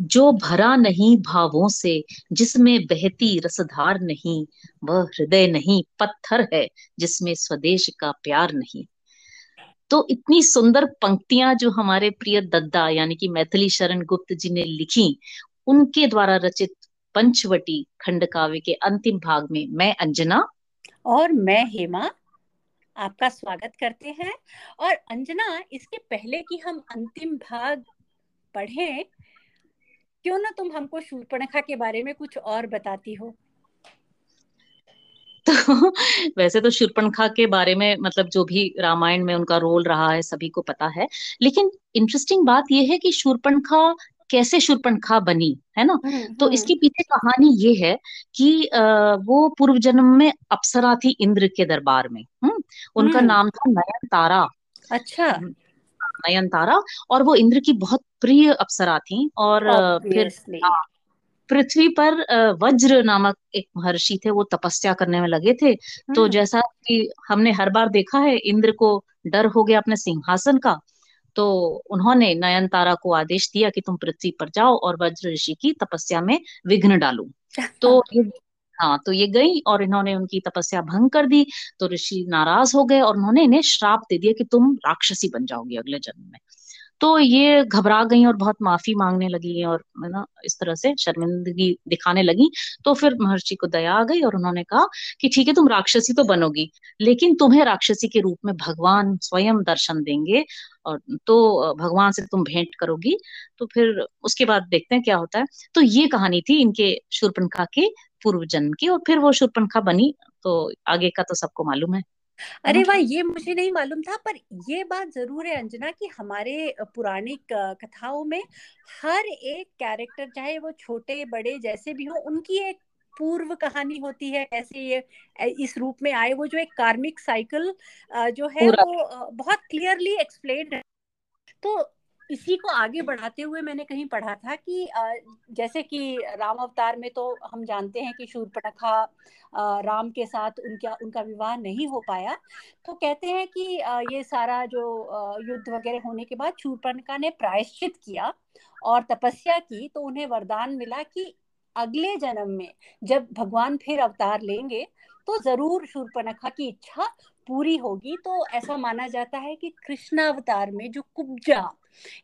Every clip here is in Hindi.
जो भरा नहीं भावों से, जिसमें बहती रसधार नहीं, वह हृदय नहीं, पत्थर है, जिसमें स्वदेश का प्यार नहीं। तो इतनी सुंदर पंक्तियाँ जो हमारे प्रिय दद्दा, यानी कि मैथिली शरण गुप्त जी ने लिखी, उनके द्वारा रचित पंचवटी खंड काव्य के अंतिम भाग में मैं अंजना और मैं हेमा आपका स्वागत करते हैं। और अंजना, इसके पहले कि हम अंतिम भाग पढ़ें, क्यों ना तुम हमको शूर्पणखा के बारे में कुछ और बताती हो? तो वैसे तो शूर्पणखा के बारे में मतलब जो भी रामायण में उनका रोल रहा है, सभी को पता है। लेकिन इंटरेस्टिंग बात यह है कि शूर्पणखा कैसे शूर्पणखा बनी है ना? हम्म, तो हम्म। इसके पीछे कहानी ये है कि वो पूर्व जन्म में अप्सरा थी इंद्र के दरबार में हम्म? उनका नाम था नयन तारा अच्छा। नयन तारा और वो इंद्र की बहुत प्रिय अप्सरा थी और फिर हाँ, पृथ्वी पर वज्र नामक एक महर्षि थे वो तपस्या करने में लगे थे। तो। जैसा कि हमने हर बार देखा है इंद्र को डर हो गया अपने सिंहासन का तो उन्होंने नयन तारा को आदेश दिया कि तुम पृथ्वी पर जाओ और वज्र ऋषि की तपस्या में विघ्न डालो। तो हाँ तो ये गई और इन्होंने उनकी तपस्या भंग कर दी। तो ऋषि नाराज़ हो गए और उन्होंने इन्हें श्राप दे दिया कि तुम राक्षसी बन जाओगी अगले जन्म में। तो ये घबरा गई और बहुत माफ़ी मांगने लगी और ना, इस तरह से शर्मिंदगी दिखाने लगी। तो फिर महर्षि को दया आ गई और उन्होंने कहा कि ठीक है, तुम राक्षसी तो बनोगी, लेकिन तुम्हें राक्षसी के रूप में भगवान स्वयं दर्शन देंगे और तो भगवान से तुम भेंट करोगी। तो फिर उसके बाद देखते हैं क्या होता है। तो ये कहानी थी इनके शूर्पणखा के पूर्व जन्म की और फिर वो शूर्पणखा बनी। तो आगे का तो सबको मालूम है। अरे वाह ये मुझे नहीं मालूम था पर ये बात ज़रूर है अंजना कि हमारे पुरानी कथाओं में हर एक कैरेक्टर चाहे वो छोटे बड़े जैसे भी हो उनकी एक पूर्व कहानी होती है ऐसे ये इस रूप में आए वो जो एक कार्मिक साइकिल जो है वो बहुत क्लियरली एक्सप्लेन है। तो इसी को आगे बढ़ाते हुए मैंने कहीं पढ़ा था कि जैसे कि राम अवतार में तो हम जानते हैं कि शूर्पणखा राम के साथ उनका उनका विवाह नहीं हो पाया। तो कहते हैं कि ये सारा जो युद्ध वगैरह होने के बाद शूर्पणखा ने प्रायश्चित किया और तपस्या की तो उन्हें वरदान मिला कि अगले जन्म में जब भगवान फिर अवतार लेंगे तो ज़रूर शूर्पणखा की इच्छा पूरी होगी। तो ऐसा माना जाता है कि कृष्णावतार में जो कुब्जा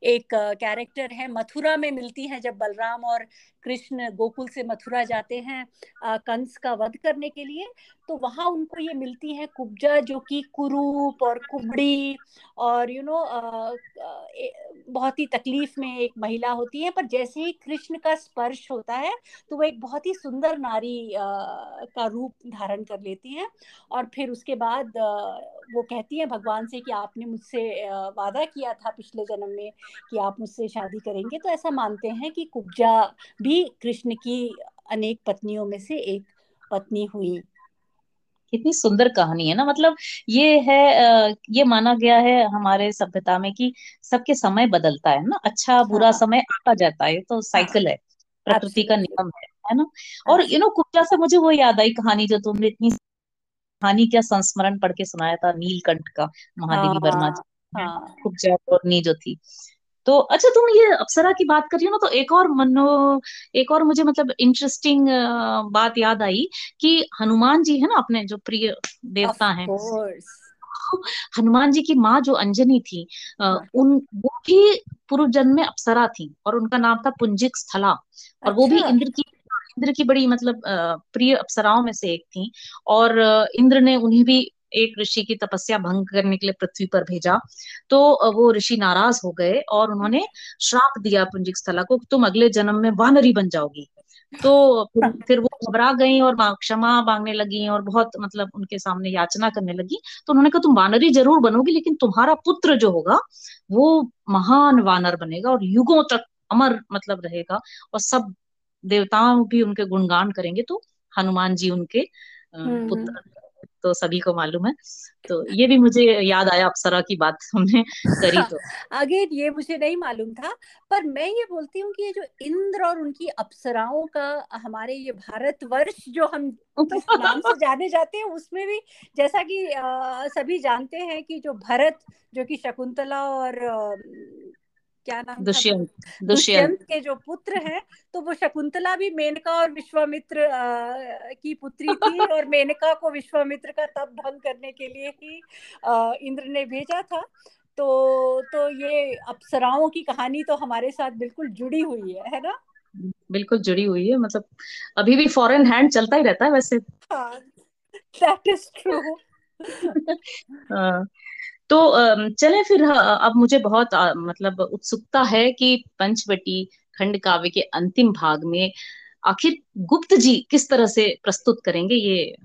एक कैरेक्टर है मथुरा में मिलती है जब बलराम और कृष्ण गोकुल से मथुरा जाते हैं कंस का वध करने के लिए तो वहाँ उनको ये मिलती है कुब्जा जो कि कुरूप और कुबड़ी और यू you नो know, बहुत ही तकलीफ़ में एक महिला होती है, पर जैसे ही कृष्ण का स्पर्श होता है तो वो एक बहुत ही सुंदर नारी का रूप धारण कर लेती है और फिर उसके बाद वो कहती है भगवान से कि आपने मुझसे वादा किया था पिछले जन्म में कि आप मुझसे शादी करेंगे। तो ऐसा मानते हैं कि कुब्जा भी कृष्ण की अनेक पत्नियों में से एक पत्नी हुई। कितनी सुंदर कहानी है ना। मतलब ये है ये माना गया है हमारे सभ्यता में कि सबके समय बदलता है ना। अच्छा बुरा हाँ। समय आता जाता है तो साइकिल हाँ। है। प्रकृति का नियम है है ना। और यू नो कुब्जा से मुझे वो याद आई कहानी जो तुमने इतनी कहानी क्या संस्मरण पढ़ के सुनाया था नीलकंठ का महादेवी हाँ, वर्मा जी हाँ, कुब्जा और नी जो थी। तो अच्छा तुम ये अप्सरा की बात कर रही हो ना तो एक और मनो एक और मुझे मतलब इंटरेस्टिंग बात याद आई कि हनुमान जी है ना अपने जो प्रिय देवता हैं हनुमान जी की माँ जो अंजनी थी हाँ। उन वो भी पूर्व जन्म में अप्सरा थी और उनका नाम था पुंजिक स्थला और वो भी अच्छा। इंद्र की इंद्र की बड़ी मतलब प्रिय अप्सराओं में से एक थी और इंद्र ने उन्हें भी एक ऋषि की तपस्या भंग करने के लिए पृथ्वी पर भेजा। तो वो ऋषि नाराज़ हो गए और उन्होंने श्राप दिया पुंजिक स्थला को तुम अगले जन्म में वानरी बन जाओगी। तो फिर, वो घबरा गई और क्षमा मांगने लगी और बहुत मतलब उनके सामने याचना करने लगी। तो उन्होंने कहा तुम वानरी ज़रूर बनोगी लेकिन तुम्हारा पुत्र जो होगा वो महान वानर बनेगा और युगों तक अमर मतलब रहेगा और सब देवताओं भी उनके गुणगान करेंगे। तो हनुमान जी उनके पुत्र तो सभी को मालूम है। तो ये भी मुझे याद आया अप्सरा की बात हमने करी तो। अगेन ये मुझे नहीं मालूम था पर मैं ये बोलती हूँ कि ये जो इंद्र और उनकी अप्सराओं का हमारे ये भारतवर्ष जो हम जिस नाम से जाने जाते हैं उसमें भी जैसा कि आ, सभी जानते हैं कि जो भरत जो कि शकुंतला और क्या नाम दुष्यंत दुष्यंत। के जो पुत्र हैं तो वो शकुंतला भी मेनका और विश्वामित्र की पुत्री थी और मेनका को विश्वामित्र का तप भंग करने के लिए ही इंद्र ने भेजा था। तो तो ये अप्सराओं की कहानी तो हमारे साथ बिल्कुल जुड़ी हुई है है ना? बिल्कुल जुड़ी हुई है मतलब अभी भी फॉरेन हैंड चलता ही रहता है वैसे। दैट इज़ ट्रू तो चले फिर अब मुझे बहुत मतलब उत्सुकता है कि पंचवटी खंड काव्य के अंतिम भाग में आखिर गुप्त जी किस तरह से प्रस्तुत करेंगे ये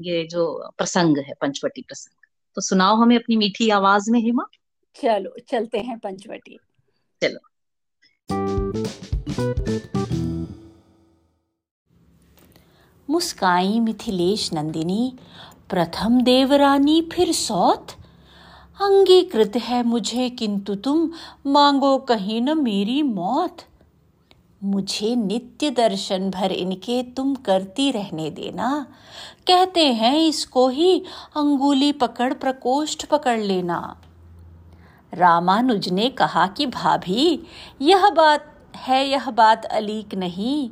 ये जो प्रसंग है पंचवटी प्रसंग? तो सुनाओ हमें अपनी मीठी आवाज़ में हेमा। चलो चलते हैं पंचवटी। चलो। मुस्काई मिथिलेश नंदिनी प्रथम देवरानी फिर सौत अंगीकृत है मुझे, किंतु तुम मांगो कहीं न मेरी मौत। मुझे नित्य दर्शन भर इनके तुम करती रहने देना। कहते हैं, इसको ही अंगुली पकड़ प्रकोष्ठ पकड़ लेना। रामानुज ने कहा कि, भाभी, यह बात है, यह बात अलीक नहीं।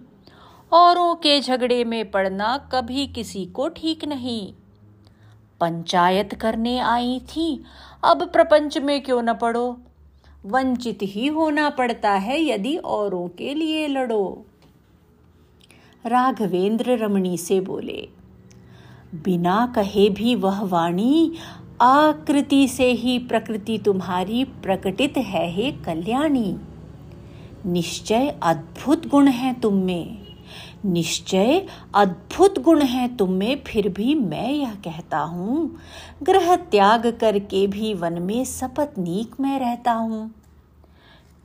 औरों के झगड़े में पड़ना कभी किसी को ठीक नहीं। पंचायत करने आई थी। अब प्रपंच में क्यों न पड़ो? वंचित ही होना पड़ता है यदि औरों के लिए लड़ो। राघवेंद्र रमणी से बोले, बिना कहे भी वह वाणी आकृति से ही प्रकृति तुम्हारी प्रकटित है, हे कल्याणी। निश्चय अद्भुत गुण है तुम में। निश्चय अद्भुत गुण है तुम में, फिर भी मैं यह कहता हूँ। ग्रह त्याग करके भी वन में सपत्नीक में रहता हूँ।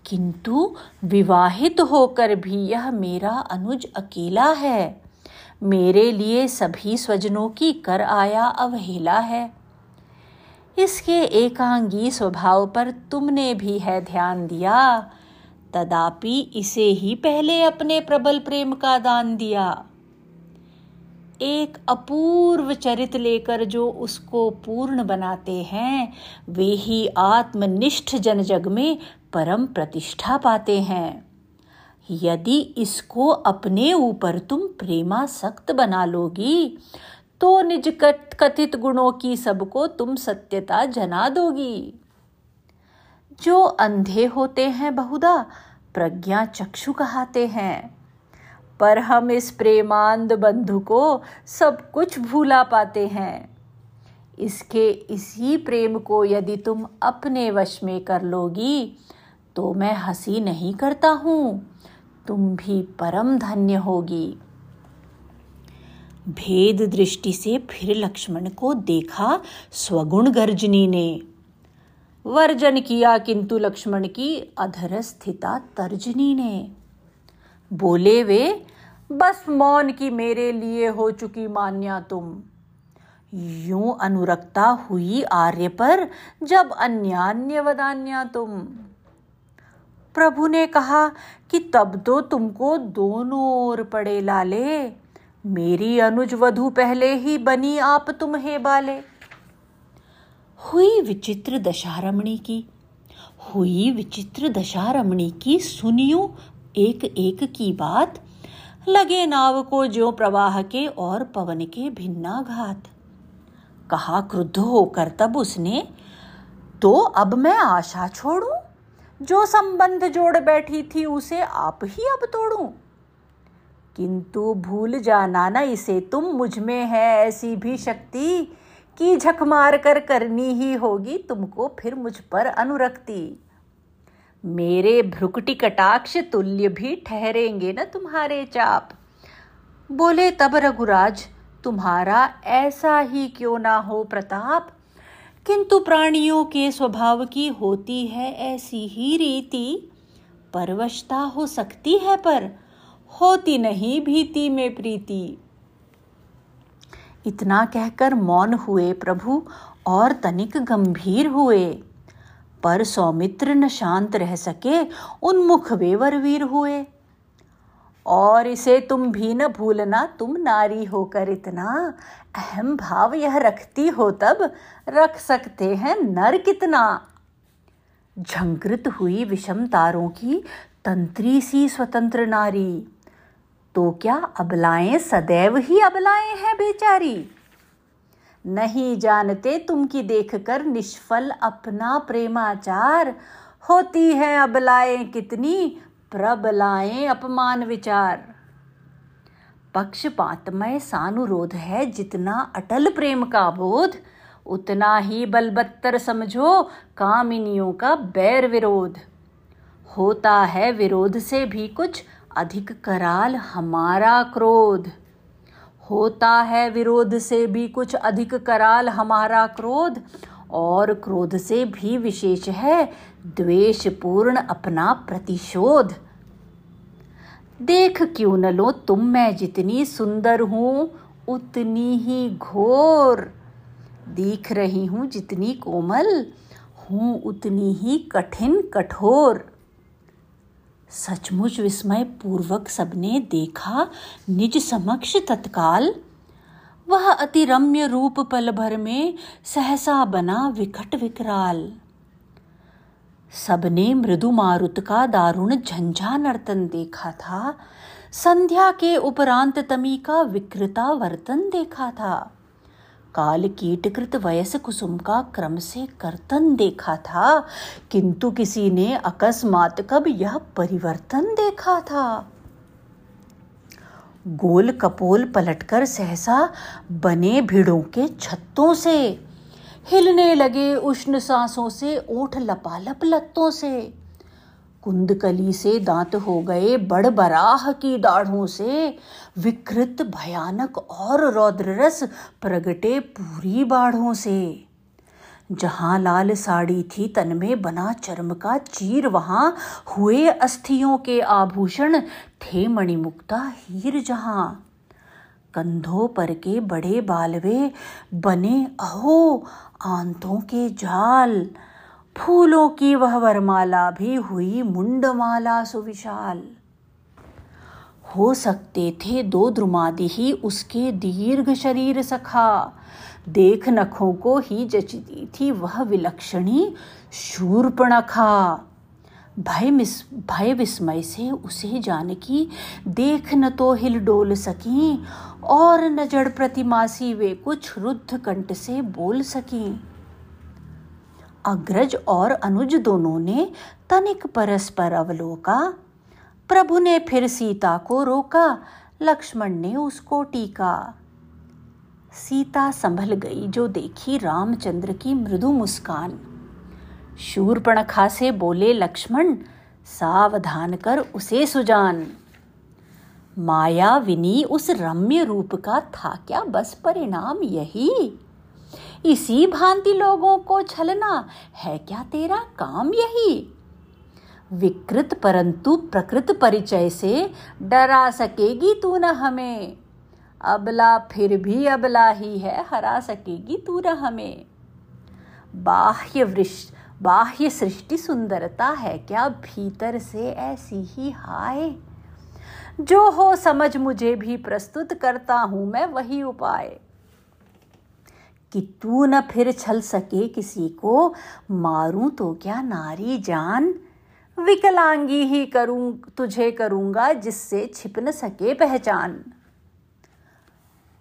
किंतु विवाहित होकर भी यह मेरा अनुज अकेला है। मेरे लिए सभी स्वजनों की कर आया अवहेला है। इसके एकांगी स्वभाव पर तुमने भी है ध्यान दिया। तदापि इसे ही पहले अपने प्रबल प्रेम का दान दिया। एक अपूर्व चरित लेकर जो उसको पूर्ण बनाते हैं, वे ही आत्मनिष्ठ जनजग में परम प्रतिष्ठा पाते हैं। यदि इसको अपने ऊपर तुम प्रेमा सक्त बना लोगी तो निज कथित गुणों की सबको तुम सत्यता जना दोगी। जो अंधे होते हैं बहुधा, प्रज्ञा चक्षु कहाते हैं। पर हम इस प्रेमांद बंधु को सब कुछ भूला पाते हैं। इसके इसी प्रेम को यदि तुम अपने वश में कर लोगी तो मैं हँसी नहीं करता हूँ। तुम भी परम धन्य होगी। भेद दृष्टि से फिर लक्ष्मण को देखा स्वगुण गर्जनी ने। वर्जन किया किंतु लक्ष्मण की अधर स्थिता तर्जनी ने। बोले वे, बस मौन की मेरे लिए हो चुकी मान्या तुम। यूँ अनुरक्ता हुई आर्य पर, जब अन्यान्य वदान्या तुम। प्रभु ने कहा कि तब तो तुमको दोनों ओर पड़े लाले। मेरी अनुज वधु पहले ही बनी आप तुम्हें बाले। हुई विचित्र दशारमणी की, हुई विचित्र दशारमणी की सुनियो एक एक की बात, लगे नाव को जो प्रवाह के और पवन के भिन्नाघात। कहा, क्रुद्ध होकर तब उसने तो अब मैं आशा छोड़ू? जो संबंध जोड़ बैठी थी उसे आप ही अब तोड़ू? किंतु भूल जाना ना इसे, तुम मुझमें है ऐसी भी शक्ति कि झक मार कर करनी ही होगी तुमको फिर मुझ पर अनुरक्ति। मेरे भ्रुकटी कटाक्ष तुल्य भी ठहरेंगे न तुम्हारे चाप। बोले, तब रघुराज, तुम्हारा ऐसा ही क्यों ना हो प्रताप? किंतु प्राणियों के स्वभाव की होती है ऐसी ही रीति। परवशता हो सकती है पर होती नहीं भीति में प्रीति। इतना कहकर मौन हुए प्रभु और तनिक गंभीर हुए। पर सौमित्र न शांत रह सके, उन्मुख वेवर वीर हुए। और इसे तुम भी न भूलना, तुम नारी होकर इतना अहम भाव यह रखती हो तब रख सकते हैं नर कितना। झंकृत हुई विषम तारों की तंत्री सी स्वतंत्र नारी। तो क्या अबलाएँ सदैव ही अबलाएँ हैं बेचारी? नहीं जानते तुम की देखकर निष्फल अपना प्रेमाचार। होती है अबलाएँ कितनी, प्रबलाएँ अपमान विचार। पक्षपातमय सानुरोध है जितना अटल प्रेम का बोध। उतना ही बलबत्तर समझो कामिनियों का बैर विरोध। होता है विरोध से भी कुछ अधिक कराल हमारा क्रोध। होता है विरोध से भी कुछ अधिक कराल हमारा क्रोध, और क्रोध से भी विशेष है द्वेषपूर्ण अपना प्रतिशोध। देख क्यों न लो तुम, मैं जितनी सुंदर हूँ, उतनी ही घोर। दिख रही हूँ जितनी कोमल हूँ, उतनी ही कठिन कठोर। सचमुच विस्मय पूर्वक सबने देखा निज समक्ष तत्काल। वह अति रम्य रूप पल भर में सहसा बना विकट विकराल। सबने मृदु मारुत का दारुण झंझा नर्तन देखा था। संध्या के उपरांत तमी का विकृता वर्तन देखा था। काल कीटकृत वयस कुसुम का क्रम से कर्तन देखा था। किंतु किसी ने अकस्मात कब यह परिवर्तन देखा था? गोल कपोल पलटकर सहसा बने भिड़ों के छत्तों से। हिलने लगे उष्ण सांसों से, ओठ लपालप लत्तों से। कुंदकली से दांत हो गए बड़बराह की दाढ़ों से। विकृत, भयानक और रौद्र रस प्रगटे पूरी बाढ़ों से। जहाँ लाल साड़ी थी तन में बना चर्म का चीर, वहाँ हुए अस्थियों के आभूषण थे मणिमुक्ता हीर जहाँ। कंधों पर के बड़े बालवे बने अहो आंतों के जाल। फूलों की वह वरमाला भी हुई मुंडमाला सुविशाल। हो सकते थे दो द्रुमादि ही उसके दीर्घ शरीर सखा। देख नखों को ही जचती थी वह विलक्षणी शूर्पणखा। भय भय विस्मय से उसे जानकी देख न तो हिल डोल सकी और न जड़ प्रतिमासी वे कुछ रुद्ध कंठ से बोल सकी। अग्रज और अनुज दोनों ने तनिक परस्पर अवलोका। प्रभु ने फिर सीता को रोका, लक्ष्मण ने उसको टीका। सीता संभल गई जो देखी रामचंद्र की मृदु मुस्कान। शूरपणखा से बोले, लक्ष्मण, सावधान कर उसे सुजान। माया विनी उस रम्य रूप का था क्या? बस परिणाम यही। इसी भांति लोगों को छलना है क्या तेरा काम यही? विकृत परंतु प्रकृत परिचय से डरा सकेगी तू न हमें। अबला फिर भी अबला ही है, हरा सकेगी तू न हमें। बाह्य वृक्ष बाह्य सृष्टि सुंदरता है क्या भीतर से ऐसी ही हाय? जो हो समझ मुझे भी प्रस्तुत करता हूँ मैं वही उपाय। कि तू न फिर छल सके किसी को, मारूं तो क्या नारी जान? विकलांगी ही करूँ, तुझे करूँगा जिससे छिप न सके पहचान।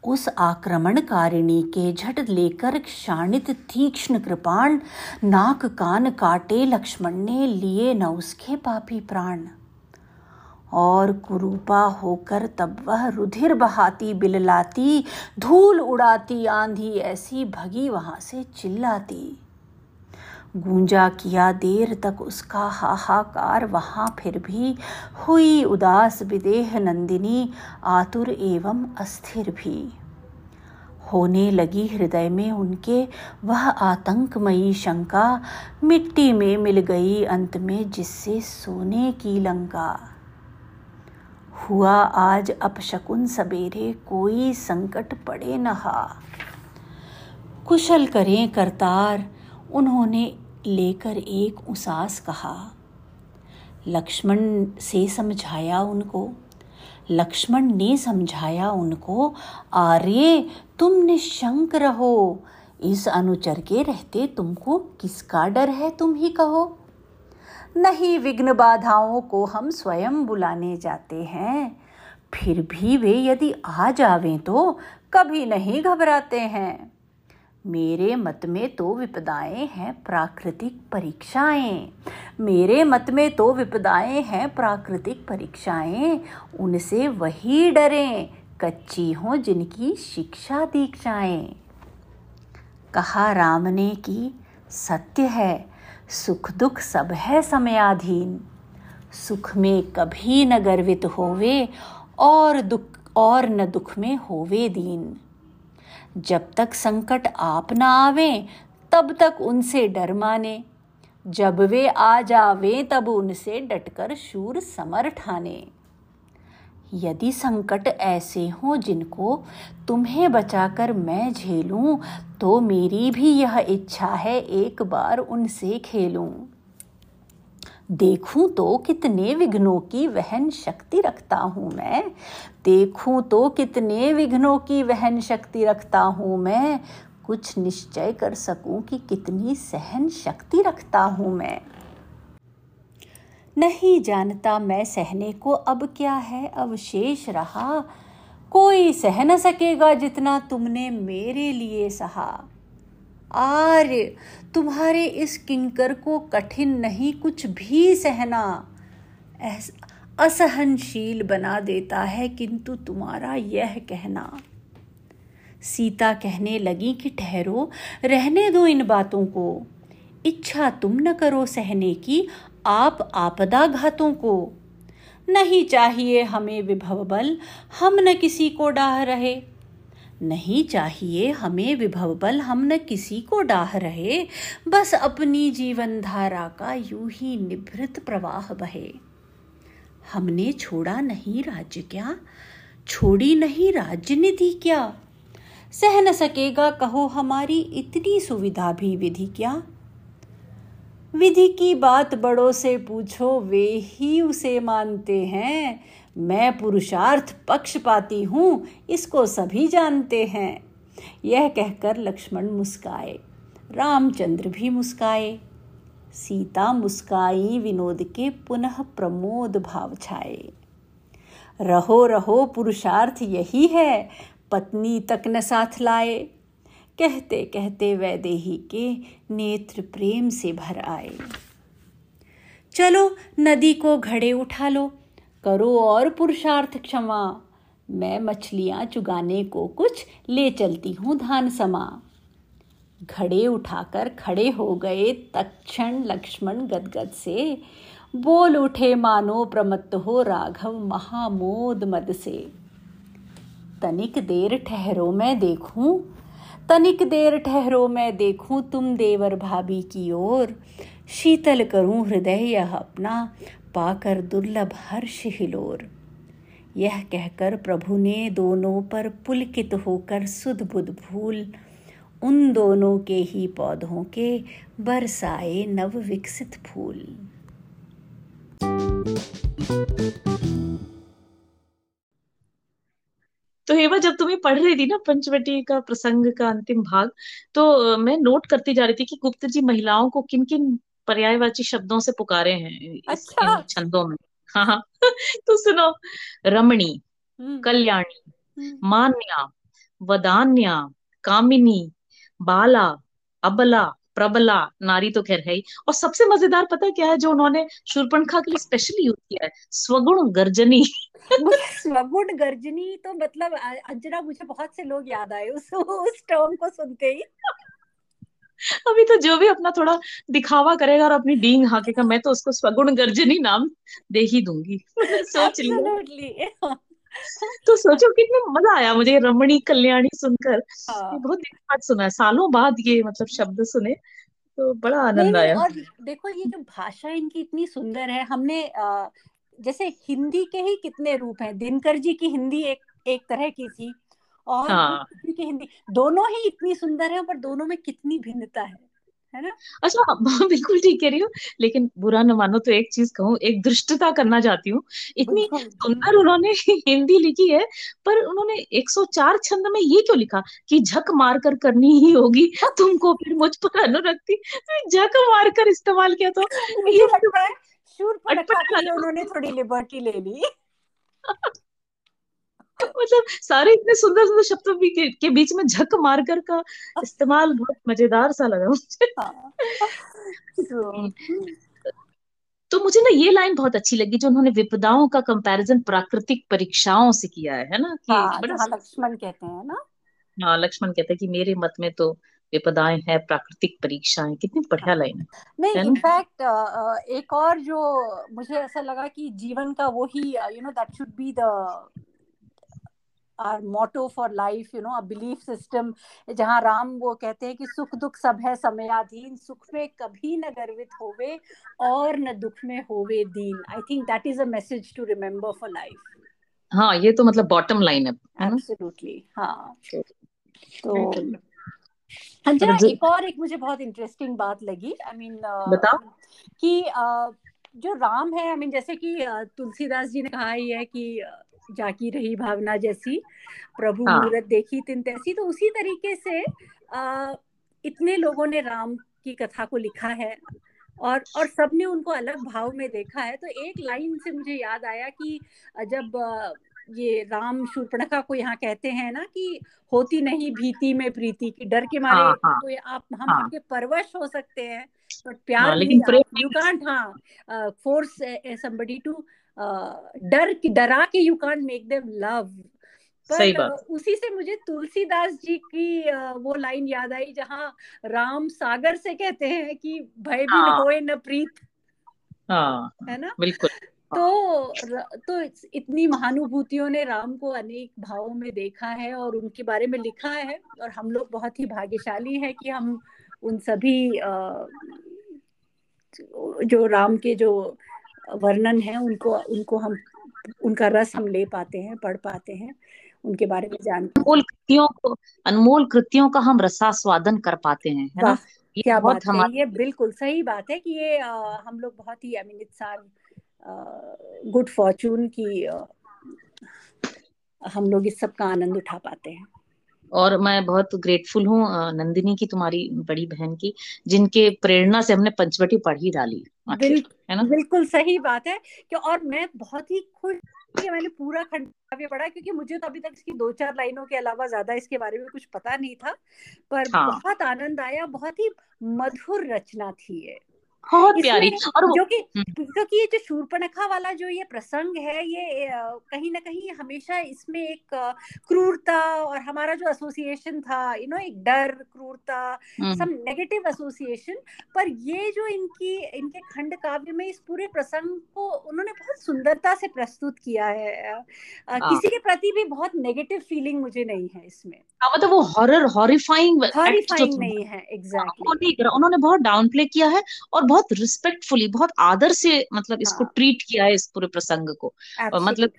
उस आक्रमणकारिणी के झट लेकर क्षाणित तीक्ष्ण कृपाण, नाक कान काटे लक्ष्मण ने लिए न उसके पापी प्राण। और कुरूपा होकर तब वह रुधिर बहाती, बिललाती, धूल उड़ाती, आंधी ऐसी भगी वहाँ से चिल्लाती। गूंजा किया देर तक उसका हाहाकार वहाँ फिर भी। हुई उदास विदेह नंदिनी, आतुर एवं अस्थिर भी। होने लगी हृदय में उनके वह आतंकमयी शंका। मिट्टी में मिल गई अंत में जिससे सोने की लंका। हुआ आज अपशकुन सवेरे कोई संकट पड़े नहा। कुशल करें करतार, उन्होंने लेकर एक उसास कहा। लक्ष्मण से समझाया उनको, लक्ष्मण ने समझाया उनको, आर्य, तुम निशंक रहो। इस अनुचर के रहते तुमको किसका डर है, तुम ही कहो। नहीं विघ्न बाधाओं को हम स्वयं बुलाने जाते हैं। फिर भी वे यदि आ जावें तो कभी नहीं घबराते हैं। मेरे मत में तो विपदाएँ हैं, प्राकृतिक परीक्षाएँ। मेरे मत में तो विपदाएँ हैं, प्राकृतिक परीक्षाएँ। उनसे वही डरें, कच्ची हों जिनकी शिक्षा दीक्षाएँ कहा राम ने कि सत्य है सुख दुख सब है समयाधीन। सुख में कभी न गर्वित होवे और दुख और न दुख में होवे दीन। जब तक संकट आप न आवे, तब तक उनसे डर माने। जब वे आ जावे, तब उनसे डटकर शूर समर ठाने। यदि संकट ऐसे हों जिनको तुम्हें बचाकर मैं झेलूं तो मेरी भी यह इच्छा है एक बार उनसे खेलूं। देखूँ तो कितने विघ्नों की वहन शक्ति रखता हूँ मैं। देखूँ तो कितने विघ्नों की वहन शक्ति रखता हूँ मैं। कुछ निश्चय कर सकूँ कि कितनी सहन शक्ति रखता हूँ मैं। नहीं जानता मैं सहने को अब क्या है अवशेष रहा। कोई सह न सकेगा जितना तुमने मेरे लिए सहा। आर्य, तुम्हारे इस किंकर को कठिन नहीं कुछ भी सहना। असहनशील बना देता है किंतु तुम्हारा यह कहना। सीता कहने लगी कि ठहरो, रहने दो इन बातों को। इच्छा तुम न करो सहने की आप आपदा घातों को। नहीं चाहिए हमें विभव बल, हम न किसी को डाह रहे। नहीं चाहिए हमें विभव बल, हम न किसी को डाह रहे। बस अपनी जीवन धारा का यूँ ही निभृत प्रवाह बहे। हमने छोड़ा नहीं राज्य क्या? छोड़ी नहीं राजनीति क्या? सह न सकेगा कहो हमारी इतनी सुविधा भी विधि क्या? विधि की बात बड़ों से पूछो, वे ही उसे मानते हैं। मैं पुरुषार्थ पक्ष पाती हूँ, इसको सभी जानते हैं। यह कहकर लक्ष्मण मुस्काए, रामचंद्र भी मुस्काए, सीता मुस्काई विनोद के पुनः प्रमोद भाव छाए। रहो रहो, पुरुषार्थ यही है, पत्नी तक न साथ लाए। कहते कहते वैदेही के नेत्र प्रेम से भर आए। चलो, नदी को घड़े उठा लो। करो और पुरुषार्थ क्षमा। मैं मछलियाँ चुगाने को कुछ ले चलती हूँ धान समा। घड़े उठाकर खड़े हो गए तक्षण लक्ष्मण गदगद से। बोल उठे मानो प्रमत्त हो राघव महामोद मद से। तनिक देर ठहरो मैं देखूँ तनिक देर ठहरो मैं देखूँ तुम देवर भाभी की ओर। शीतल करूँ हृदय यह अपना, पाकर दुर्लभ हर्ष हिलोर। यह कहकर प्रभु ने दोनों पर पुलकित होकर सुध बुध भूल। उन दोनों के ही पौधों के बरसाए नव विकसित फूल। तो हेमा जब तुम्हें पढ़ रही थी ना पंचवटी का प्रसंग का अंतिम भाग तो मैं नोट करती जा रही थी कि गुप्त जी महिलाओं को किन किन पर्यायवाची शब्दों से पुकारे हैं अच्छा। छंदों में हाँ, हाँ। तो सुनो रमणी हम्म। कल्याणी हम्म। मान्या वदान्या कामिनी बाला अबला प्रबला नारी तो खैर है ही। और सबसे मज़ेदार पता क्या है जो उन्होंने शूर्पणखा के लिए स्पेशली यूज़ किया है स्वगुण गर्जनी। स्वगुण गर्जनी तो मतलब अंजना मुझे बहुत से लोग याद आए उस उस टर्म को सुनते ही। अभी तो जो भी अपना थोड़ा दिखावा करेगा और अपनी डींग हाकेगा मैं तो उसको स्वगुण गर्जनी नाम दे ही दूँगी। सोच लिया तो सोचो कितना मज़ा आया मुझे रमणी कल्याणी सुनकर। हाँ। बहुत दिन बाद सुना है सालों बाद ये मतलब शब्द सुने तो बड़ा आनंद आया। और देखो ये जो भाषा इनकी इतनी सुंदर है हमने आ, जैसे हिंदी के ही कितने रूप हैं दिनकर जी की हिंदी एक एक तरह की थी और हाँ। की हिंदी दोनों ही इतनी सुंदर है पर दोनों में कितनी भिन्नता है। है ना? अच्छा बिल्कुल ठीक कह रही हो लेकिन बुरा न मानो तो एक चीज़ कहूँ एक दृष्टता करना चाहती हूँ। इतनी सुंदर उन्होंने हिंदी लिखी है पर उन्होंने 104 छंद में ये क्यों लिखा कि झक मार कर करनी ही होगी तुमको फिर मुझ पर अनुरक्ति तो झक मार कर इस्तेमाल किया तो ये है उन्होंने थोड़ी लिबर्टी ले ली। मतलब सारे इतने सुंदर सुंदर शब्दों के, के बीच में झक मारकर का इस्तेमाल बहुत मज़ेदार सा लगा मुझे। हाँ। तो मुझे ना ये लाइन बहुत अच्छी लगी जो उन्होंने विपदाओं का कंपैरिजन प्राकृतिक परीक्षाओं से किया है ना? कि हाँ, बड़ा लक्ष्मण कहते हैं ना। हाँ लक्ष्मण कहते हैं कि मेरे मत में तो विपदाएँ हैं प्राकृतिक परीक्षाएँ कितनी बढ़िया लाइन है नहीं इनफैक्ट एक और जो मुझे ऐसा लगा कि जीवन का वही you know that should be the our motto for life you know a belief system जहाँ राम वो कहते हैं कि सुख दुख सब है समयाधीन सुख में कभी न गर्वित होवे और न दुख में होवे दीन। I think that is a message to remember for life हाँ ये तो मतलब बॉटम लाइन है। एब्सोल्युटली हाँ। तो हाँ, एक और एक मुझे बहुत इंटरेस्टिंग बात लगी। आई I मीन mean, बताओ। कि uh, जो राम है आई I मीन mean, जैसे कि तुलसीदास जी ने कहा ही है कि जाकी रही भावना जैसी। प्रभु हाँ. मूर्त देखी तिन तैसी। तो उसी तरीके से आ, इतने लोगों ने राम की कथा को लिखा है और और सबने उनको अलग भाव में देखा है। तो एक लाइन से मुझे याद आया कि जब ये राम शूर्पणखा को यहाँ कहते हैं ना कि होती नहीं भीति में प्रीति की डर के मारे हाँ, हाँ, तो आप हम हाँ, आपके परवश हो सकते हैं। पर प्यार हाँ, लेकिन यू कांट हाँ फोर्स समबडी टू डर की डरा के you can't make them love सही बात। उसी से मुझे तुलसीदास जी की वो लाइन याद आई जहाँ राम सागर से कहते हैं कि भय भी हाँ, होए न प्रीत। हाँ, है ना? बिल्कुल। तो तो इतनी महानुभूतियों ने राम को अनेक भावों में देखा है और उनके बारे में लिखा है और हम लोग बहुत ही भाग्यशाली हैं कि हम उन सभी जो राम के जो वर्णन है उनको उनको हम उनका रस हम ले पाते हैं पढ़ पाते हैं उनके बारे में जान अनमोल कृतियों को अनमोल कृतियों का हम रसास्वादन कर पाते हैं है ना? ये क्या बात है ये बिल्कुल सही बात है कि ये आ, हम लोग बहुत ही अमीन सार गुड फॉर्चून की आ, हम लोग इस सब का आनंद उठा पाते हैं। और मैं बहुत ग्रेटफुल हूँ नंदिनी की तुम्हारी बड़ी बहन की जिनके प्रेरणा से हमने पंचवटी पढ़ ही डाली बिल, है ना बिल्कुल सही बात है कि और मैं बहुत ही खुश कि मैंने पूरा खंड काव्य पढ़ा क्योंकि मुझे तो अभी तक इसकी दो चार लाइनों के अलावा ज़्यादा इसके बारे में कुछ पता नहीं था पर हाँ. बहुत आनंद आया बहुत ही मधुर रचना थी ये बहुत प्यारी और जो कि हम्म। क्योंकि ये जो शूर्पणखा वाला जो ये प्रसंग है ये कहीं ना कहीं हमेशा इसमें एक क्रूरता और हमारा जो एसोसिएशन था यू नो एक डर क्रूरता सम नेगेटिव एसोसिएशन पर ये जो इनकी इनके खंड काव्य में इस पूरे प्रसंग को उन्होंने बहुत सुंदरता से प्रस्तुत किया है हाँ। किसी के प्रति भी बहुत नेगेटिव फीलिंग मुझे नहीं है इसमें हाँ मतलब वो हॉरर हॉरिफाइंग हॉरिफाइंग नहीं है एग्जैक्टली उन्होंने बहुत डाउन प्ले किया है और बहुत रिस्पेक्टफुली बहुत आदर से मतलब इसको हाँ. ट्रीट किया है इस पूरे प्रसंग को। मतलब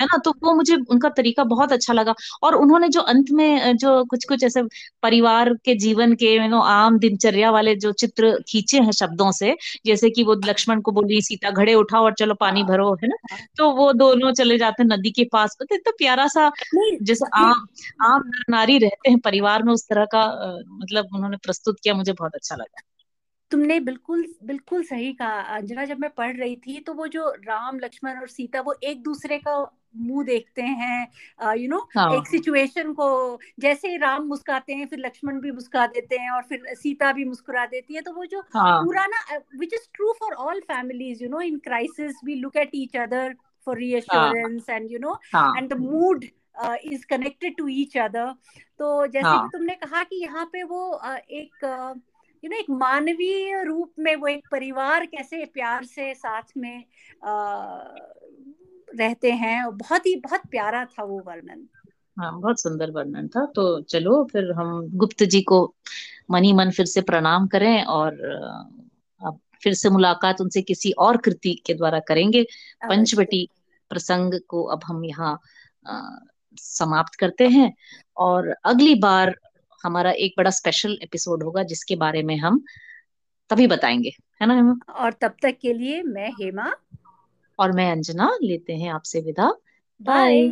है ना तो वो मुझे उनका तरीका बहुत अच्छा लगा। और उन्होंने जो अंत में जो कुछ कुछ ऐसे परिवार के जीवन के यू नो आम दिनचर्या वाले जो चित्र खींचे हैं शब्दों से जैसे कि वो लक्ष्मण को बोली सीता घड़े उठाओ और चलो पानी हाँ। भरो है ना? हाँ। तो वो दोनों चले जाते हैं नदी के पास तो इतना प्यारा सा जैसे आम आम नारी रहते हैं परिवार में उस तरह का मतलब उन्होंने प्रस्तुत किया मुझे बहुत अच्छा लगा। तुमने बिल्कुल बिल्कुल सही कहा अंजना जब मैं पढ़ रही थी तो वो जो राम लक्ष्मण और सीता वो एक दूसरे का मुँह देखते हैं यू नो हाँ. एक सिचुएशन को जैसे राम मुस्काते हैं फिर लक्ष्मण भी मुस्का देते हैं और फिर सीता भी मुस्कुरा देती है तो वो जो हाँ. पूरा ना which is true for all families you know in crisis we look at each other for reassurance and you know and the mood is connected to each other तो जैसे हाँ. कि तुमने कहा कि यहाँ पे वो uh, एक uh, यू नो एक मानवीय रूप में वो एक परिवार कैसे प्यार से साथ में आ, रहते हैं बहुत ही बहुत प्यारा था वो वर्णन। हाँ बहुत सुंदर वर्णन था। तो चलो फिर हम गुप्त जी को मनी मन फिर से प्रणाम करें और अब फिर से मुलाकात उनसे किसी और कृति के द्वारा करेंगे। पंचवटी प्रसंग को अब हम यहाँ समाप्त करते हैं। और अगली बार हमारा एक बड़ा स्पेशल एपिसोड होगा जिसके बारे में हम तभी बताएँगे। है ना हेमा? और तब तक के लिए मैं हेमा और मैं अंजना लेते हैं आपसे विदा। बाय